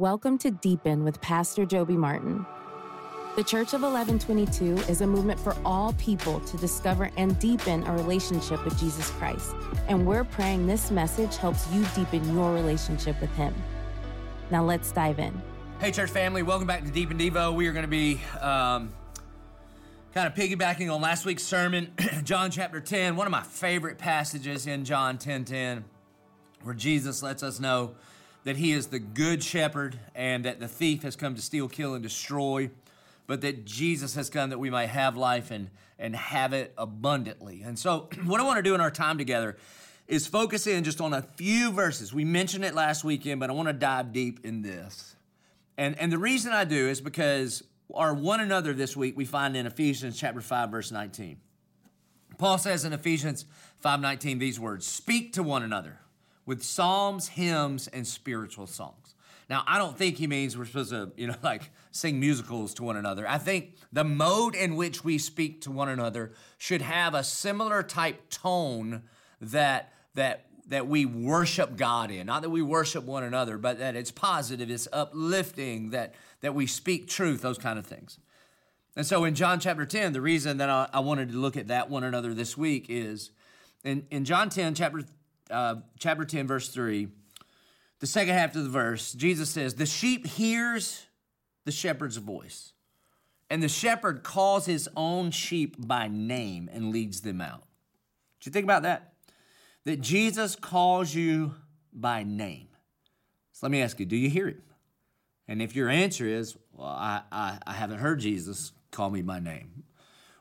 Welcome to Deepen with Pastor Joby Martin. The Church of Eleven22 is a movement for all people to discover and deepen a relationship with Jesus Christ. And we're praying this message helps you deepen your relationship with Him. Now let's dive in. Hey, church family, welcome back to Deepen Devo. We are going to be um, kind of piggybacking on last week's sermon, John chapter 10, one of my favorite passages in John 10 10, where Jesus lets us know that he is the good shepherd and that the thief has come to steal, kill, and destroy, but that Jesus has come that we might have life and, and have it abundantly. And so, what I want to do in our time together is focus in just on a few verses. We mentioned it last weekend, but I want to dive deep in this. And, and the reason I do is because our one another this week we find in Ephesians chapter 5, verse 19. Paul says in Ephesians 5:19 these words, speak to one another with psalms, hymns, and spiritual songs. Now, I don't think he means we're supposed to, you know, like sing musicals to one another. I think the mode in which we speak to one another should have a similar type tone that that that we worship God in. Not that we worship one another, but that it's positive, it's uplifting, that that we speak truth, those kind of things. And so in John chapter 10, the reason that I, I wanted to look at that one another this week is in, in John 10, chapter uh, chapter 10, verse 3, the second half of the verse, Jesus says, The sheep hears the shepherd's voice, and the shepherd calls his own sheep by name and leads them out. Did you think about that? That Jesus calls you by name. So let me ask you, do you hear him? And if your answer is, well, I, I, I haven't heard Jesus call me by name,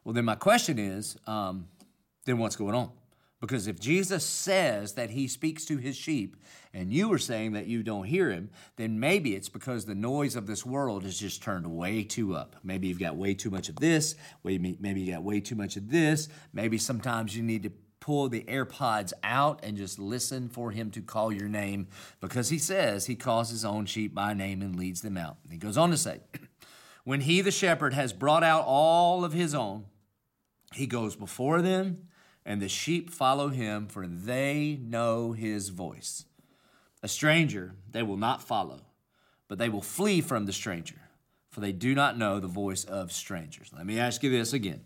well, then my question is, um, then what's going on? Because if Jesus says that he speaks to his sheep and you are saying that you don't hear him, then maybe it's because the noise of this world is just turned way too up. Maybe you've got way too much of this, maybe you got way too much of this. Maybe sometimes you need to pull the AirPods out and just listen for him to call your name because he says he calls his own sheep by name and leads them out. And he goes on to say, When he, the shepherd, has brought out all of his own, he goes before them and the sheep follow him, for they know his voice. A stranger they will not follow, but they will flee from the stranger, for they do not know the voice of strangers. Let me ask you this again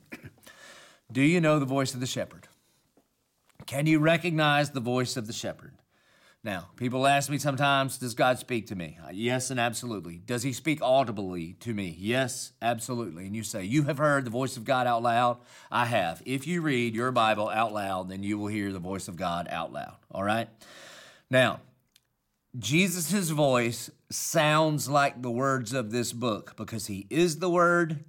Do you know the voice of the shepherd? Can you recognize the voice of the shepherd? Now, people ask me sometimes, does God speak to me? Yes, and absolutely. Does he speak audibly to me? Yes, absolutely. And you say, You have heard the voice of God out loud? I have. If you read your Bible out loud, then you will hear the voice of God out loud. All right? Now, Jesus' voice sounds like the words of this book because he is the Word.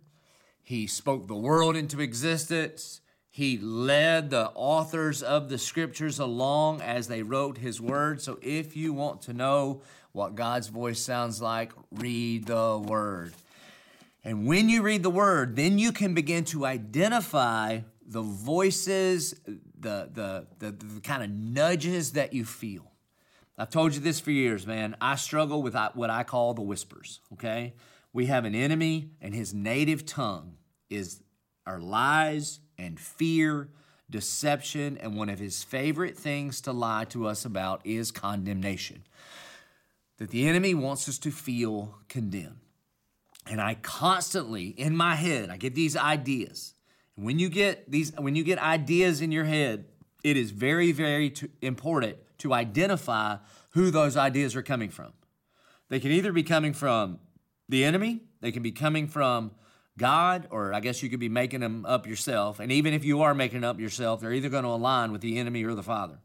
He spoke the world into existence. He led the authors of the scriptures along as they wrote his word. So if you want to know what God's voice sounds like, read the word. And when you read the word, then you can begin to identify the voices, the, the, the, the kind of nudges that you feel. I've told you this for years, man. I struggle with uh, what I call the whispers, okay? We have an enemy, and his native tongue is our lies and fear, deception, and one of his favorite things to lie to us about is condemnation. That the enemy wants us to feel condemned. And I constantly, in my head, I get these ideas. And when you get these, when you get ideas in your head, it is very, very important to identify who those ideas are coming from. They can either be coming from the enemy, they can be coming from God, or I guess you could be making them up yourself. And even if you are making up yourself, they're either going to align with the enemy or the Father.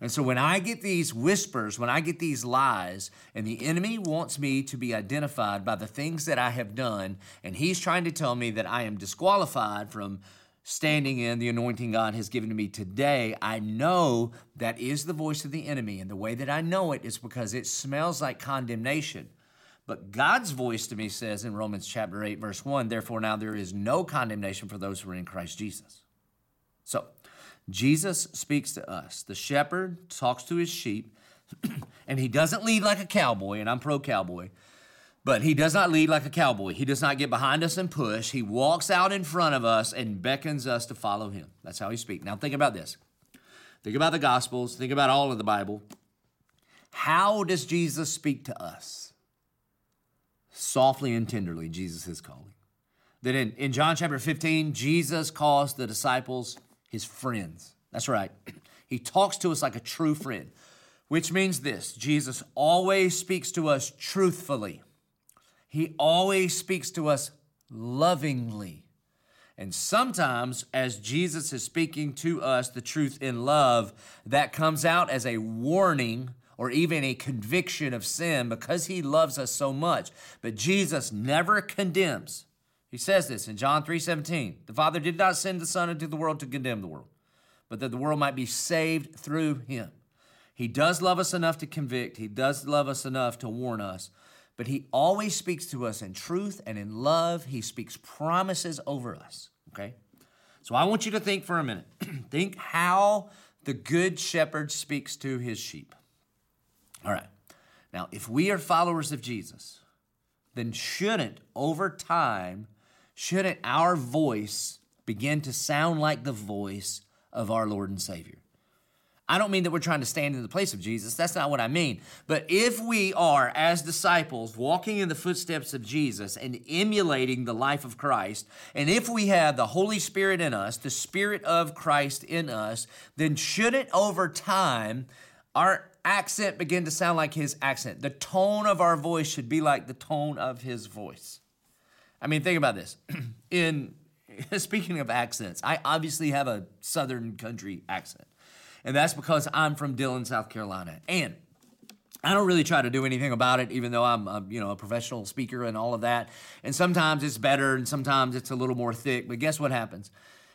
And so when I get these whispers, when I get these lies, and the enemy wants me to be identified by the things that I have done, and he's trying to tell me that I am disqualified from standing in the anointing God has given to me today, I know that is the voice of the enemy. And the way that I know it is because it smells like condemnation. But God's voice to me says in Romans chapter 8, verse 1, therefore now there is no condemnation for those who are in Christ Jesus. So, Jesus speaks to us. The shepherd talks to his sheep, and he doesn't lead like a cowboy, and I'm pro cowboy, but he does not lead like a cowboy. He does not get behind us and push. He walks out in front of us and beckons us to follow him. That's how he speaks. Now, think about this. Think about the Gospels, think about all of the Bible. How does Jesus speak to us? Softly and tenderly, Jesus is calling. That in, in John chapter 15, Jesus calls the disciples his friends. That's right. He talks to us like a true friend, which means this Jesus always speaks to us truthfully, he always speaks to us lovingly. And sometimes, as Jesus is speaking to us the truth in love, that comes out as a warning or even a conviction of sin because he loves us so much. But Jesus never condemns. He says this in John 3:17. The Father did not send the Son into the world to condemn the world, but that the world might be saved through him. He does love us enough to convict. He does love us enough to warn us, but he always speaks to us in truth and in love. He speaks promises over us okay? So I want you to think for a minute. think how the good shepherd speaks to his sheep. All right. Now, if we are followers of Jesus, then shouldn't, over time, shouldn't our voice begin to sound like the voice of our Lord and Savior? I don't mean that we're trying to stand in the place of Jesus. That's not what I mean. But if we are, as disciples, walking in the footsteps of Jesus and emulating the life of Christ, and if we have the Holy Spirit in us, the Spirit of Christ in us, then shouldn't over time our accent begin to sound like his accent? The tone of our voice should be like the tone of his voice. I mean, think about this. in speaking of accents, I obviously have a southern country accent and that's because I'm from Dillon, South Carolina. And I don't really try to do anything about it, even though I'm, a, you know, a professional speaker and all of that. And sometimes it's better, and sometimes it's a little more thick. But guess what happens?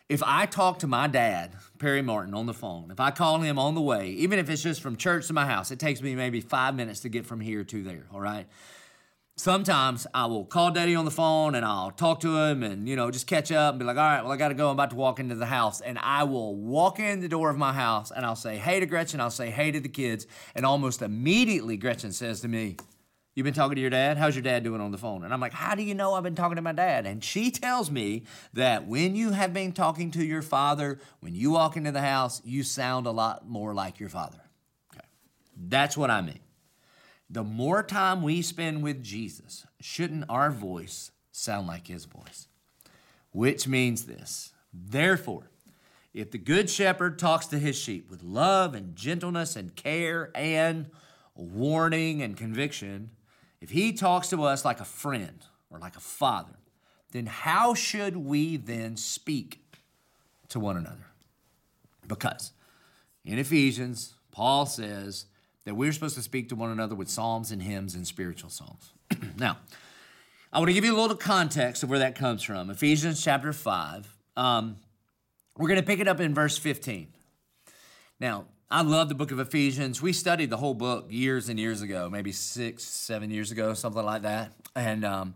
If I talk to my dad, Perry Martin, on the phone, if I call him on the way, even if it's just from church to my house, it takes me maybe five minutes to get from here to there. All right sometimes I will call daddy on the phone and I'll talk to him and, you know, just catch up and be like, all right, well, I got to go. I'm about to walk into the house. And I will walk in the door of my house and I'll say, hey to Gretchen. I'll say, hey to the kids. And almost immediately, Gretchen says to me, You've been talking to your dad? How's your dad doing on the phone? And I'm like, How do you know I've been talking to my dad? And she tells me that when you have been talking to your father, when you walk into the house, you sound a lot more like your father. Okay. That's what I mean. The more time we spend with Jesus, shouldn't our voice sound like his voice? Which means this. Therefore, if the good shepherd talks to his sheep with love and gentleness and care and warning and conviction, if he talks to us like a friend or like a father, then how should we then speak to one another? Because in Ephesians, Paul says, that we're supposed to speak to one another with psalms and hymns and spiritual songs. now, I want to give you a little context of where that comes from. Ephesians chapter 5. Um, we're going to pick it up in verse 15. Now, I love the book of Ephesians. We studied the whole book years and years ago, maybe six, seven years ago, something like that. And um,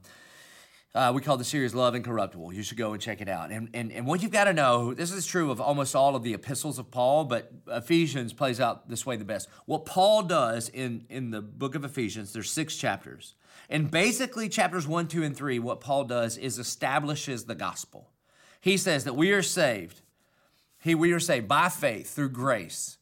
uh, we called the series Love Incorruptible. You should go and check it out. And, and, and what you've got to know this is true of almost all of the epistles of Paul, but Ephesians plays out this way the best. What Paul does in, in the book of Ephesians, there's six chapters. And basically, chapters one, two, and three, what Paul does is establishes the gospel. He says that we are saved. He, we are saved by faith through grace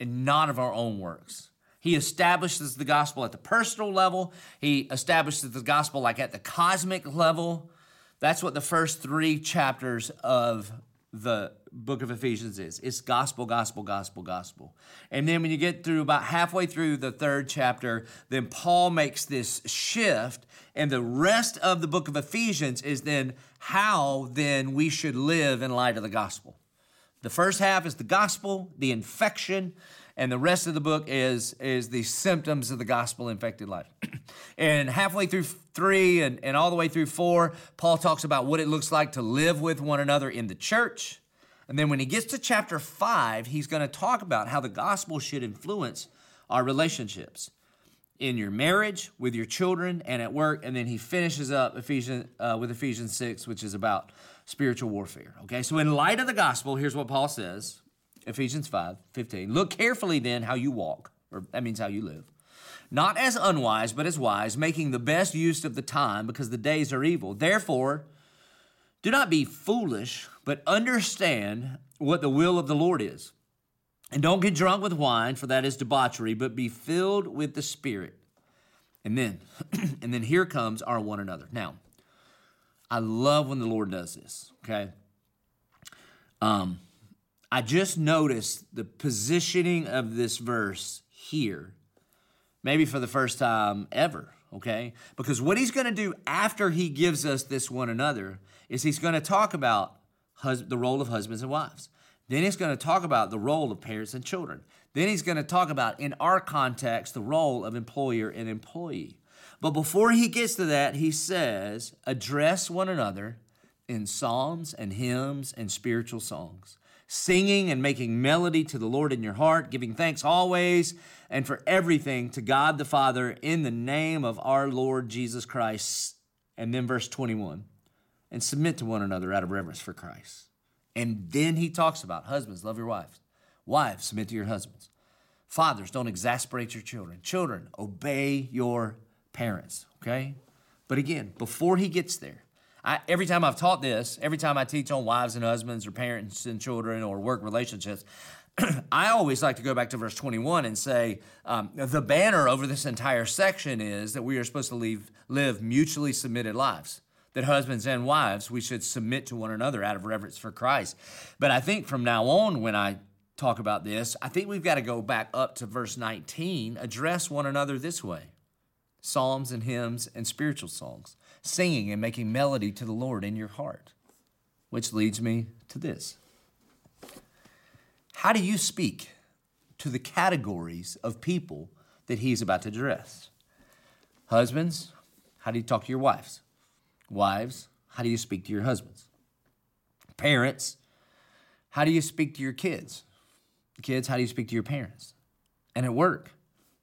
and not of our own works. He establishes the gospel at the personal level. He establishes the gospel like at the cosmic level. That's what the first three chapters of the book of Ephesians is. It's gospel, gospel, gospel, gospel. And then when you get through about halfway through the third chapter, then Paul makes this shift, and the rest of the book of Ephesians is then how then we should live in light of the gospel. The first half is the gospel, the infection, and the rest of the book is is the symptoms of the gospel infected life. and halfway through three and, and all the way through four, Paul talks about what it looks like to live with one another in the church. And then when he gets to chapter five, he's going to talk about how the gospel should influence our relationships in your marriage, with your children, and at work. And then he finishes up Ephesians uh, with Ephesians six, which is about spiritual warfare. Okay, so in light of the gospel, here's what Paul says Ephesians 5 15. Look carefully then how you walk, or that means how you live. Not as unwise, but as wise, making the best use of the time because the days are evil. Therefore, do not be foolish, but understand what the will of the Lord is. And don't get drunk with wine, for that is debauchery, but be filled with the Spirit And then, and then here comes our one another. Now, I love when the Lord does this, okay? Um, I just noticed the positioning of this verse here, maybe for the first time ever, okay? Because what he's gonna do after he gives us this one another is he's gonna talk about hus- the role of husbands and wives. Then he's gonna talk about the role of parents and children. Then he's gonna talk about, in our context, the role of employer and employee. But before he gets to that, he says, address one another in psalms and hymns and spiritual songs, singing and making melody to the Lord in your heart, giving thanks always and for everything to God the Father in the name of our Lord Jesus Christ. And then verse 21 and submit to one another out of reverence for Christ. And then he talks about husbands, love your wives. Wives, submit to your husbands. Fathers, don't exasperate your children. Children, obey your parents, okay? But again, before he gets there, I, every time I've taught this, every time I teach on wives and husbands or parents and children or work relationships, I always like to go back to verse 21 and say um, the banner over this entire section is that we are supposed to leave, live mutually submitted lives. That husbands and wives, we should submit to one another out of reverence for Christ. But I think from now on, when I talk about this, I think we've got to go back up to verse 19, address one another this way psalms and hymns and spiritual songs, singing and making melody to the Lord in your heart. Which leads me to this How do you speak to the categories of people that he's about to address? Husbands, how do you talk to your wives? Wives, how do you speak to your husbands? Parents, how do you speak to your kids? Kids, how do you speak to your parents? And at work,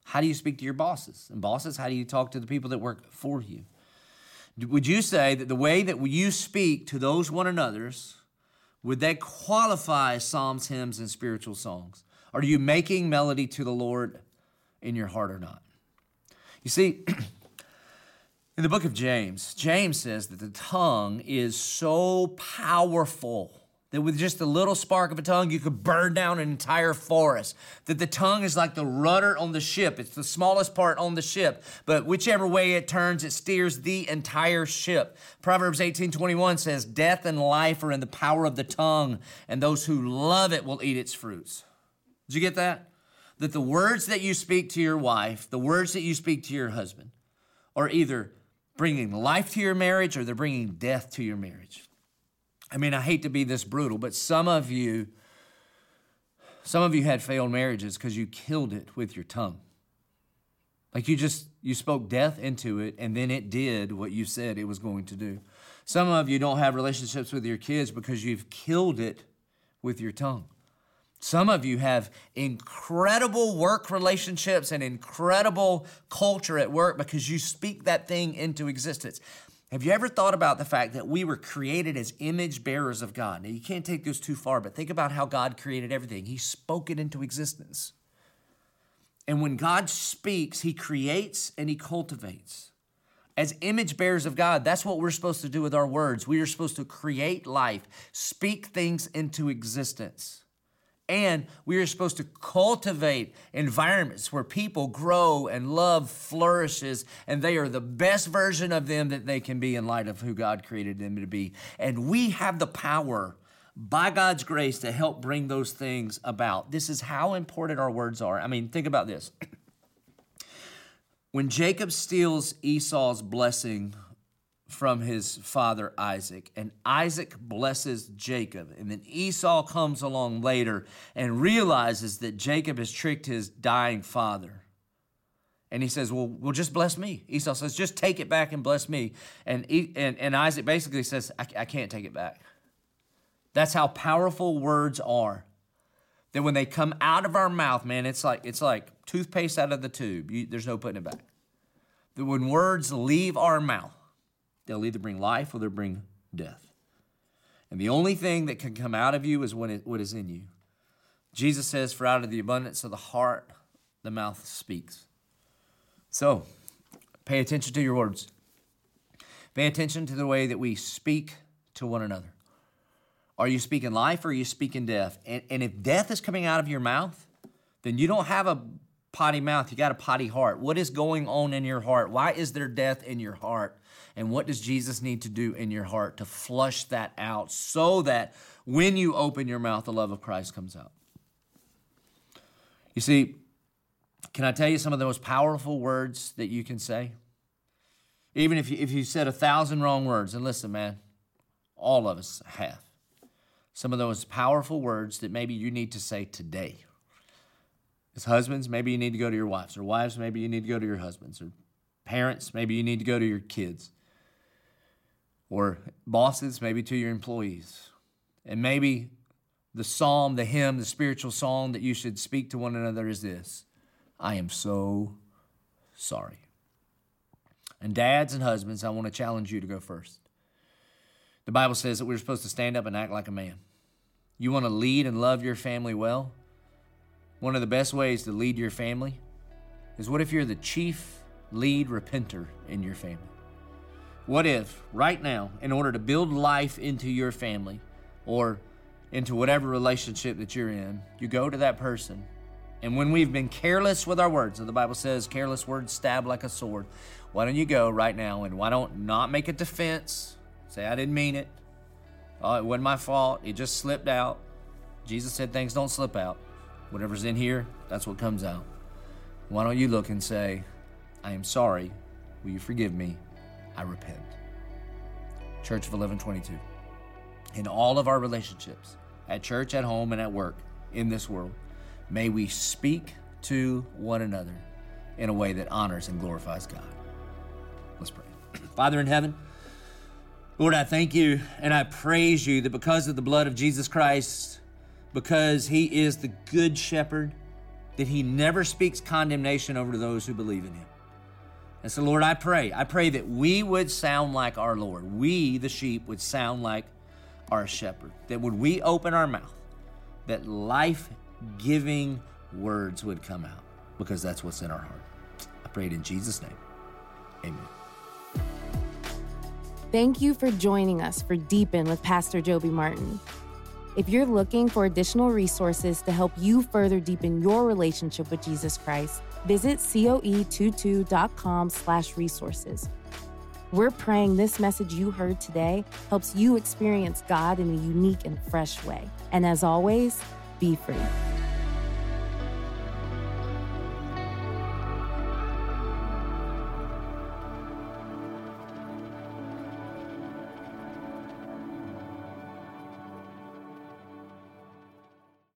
how do you speak to your bosses? And bosses, how do you talk to the people that work for you? Would you say that the way that you speak to those one another's, would that qualify psalms, hymns, and spiritual songs? Are you making melody to the Lord in your heart or not? You see, in the book of James, James says that the tongue is so powerful that with just a little spark of a tongue, you could burn down an entire forest. That the tongue is like the rudder on the ship. It's the smallest part on the ship, but whichever way it turns, it steers the entire ship. Proverbs 18 21 says, Death and life are in the power of the tongue, and those who love it will eat its fruits. Did you get that? That the words that you speak to your wife, the words that you speak to your husband, are either bringing life to your marriage or they're bringing death to your marriage. I mean, I hate to be this brutal, but some of you, some of you had failed marriages because you killed it with your tongue. Like you just you spoke death into it and then it did what you said it was going to do. Some of you don't have relationships with your kids because you've killed it with your tongue. Some of you have incredible work relationships and incredible culture at work because you speak that thing into existence. Have you ever thought about the fact that we were created as image bearers of God? Now, you can't take this too far, but think about how God created everything. He spoke it into existence. And when God speaks, He creates and He cultivates. As image bearers of God, that's what we're supposed to do with our words. We are supposed to create life, speak things into existence. And we are supposed to cultivate environments where people grow and love flourishes and they are the best version of them that they can be in light of who God created them to be. And we have the power by God's grace to help bring those things about. This is how important our words are. I mean, think about this. When Jacob steals Esau's blessing from his father Isaac. And Isaac blesses Jacob. And then Esau comes along later and realizes that Jacob has tricked his dying father. And he says, Well, well just bless me. Esau says, Just take it back and bless me. And, and, and Isaac basically says, I, I can't take it back. That's how powerful words are. That when they come out of our mouth, man, it's like, it's like toothpaste out of the tube. You, there's no putting it back. That when words leave our mouth, They'll either bring life or they'll bring death. And the only thing that can come out of you is what is in you. Jesus says, For out of the abundance of the heart, the mouth speaks. So, pay attention to your words. Pay attention to the way that we speak to one another. Are you speaking life or are you speaking death? And, and if death is coming out of your mouth, then you don't have a potty mouth, you got a potty heart. What is going on in your heart? Why is there death in your heart? And what does Jesus need to do in your heart to flush that out so that when you open your mouth, the love of Christ comes out? You see, can I tell you some of the most powerful words that you can say? Even if you, if you said a thousand wrong words, and listen, man, all of us have some of those powerful words that maybe you need to say today. As husbands, maybe you need to go to your wives, or wives, maybe you need to go to your husbands, or parents, maybe you need to go to your kids, or bosses, maybe to your employees. And maybe the psalm, the hymn, the spiritual song that you should speak to one another is this I am so sorry. And dads and husbands, I want to challenge you to go first. The Bible says that we're supposed to stand up and act like a man. You want to lead and love your family well? One of the best ways to lead your family is what if you're the chief lead repenter in your family? What if, right now, in order to build life into your family or into whatever relationship that you're in, you go to that person, and when we've been careless with our words, and the Bible says careless words stab like a sword, why don't you go right now and why don't not make a defense? Say, I didn't mean it. Oh, it wasn't my fault. It just slipped out. Jesus said things don't slip out. Whatever's in here, that's what comes out. Why don't you look and say, I am sorry. Will you forgive me? I repent. Church of Eleven22. In all of our relationships, at church, at home, and at work, in this world, may we speak to one another in a way that honors and glorifies God. Let's pray. Father in heaven, Lord, I thank you and I praise you that because of the blood of Jesus Christ, because he is the good shepherd, that he never speaks condemnation over to those who believe in him. And so, Lord, I pray, I pray that we would sound like our Lord. We, the sheep, would sound like our shepherd. That would we open our mouth, that life giving words would come out, because that's what's in our heart. I pray it in Jesus' name. Amen. Thank you for joining us for Deepen with Pastor Joby Martin. If you're looking for additional resources to help you further deepen your relationship with Jesus Christ, visit coe22.com slash resources. We're praying this message you heard today helps you experience God in a unique and fresh way. And as always, be free.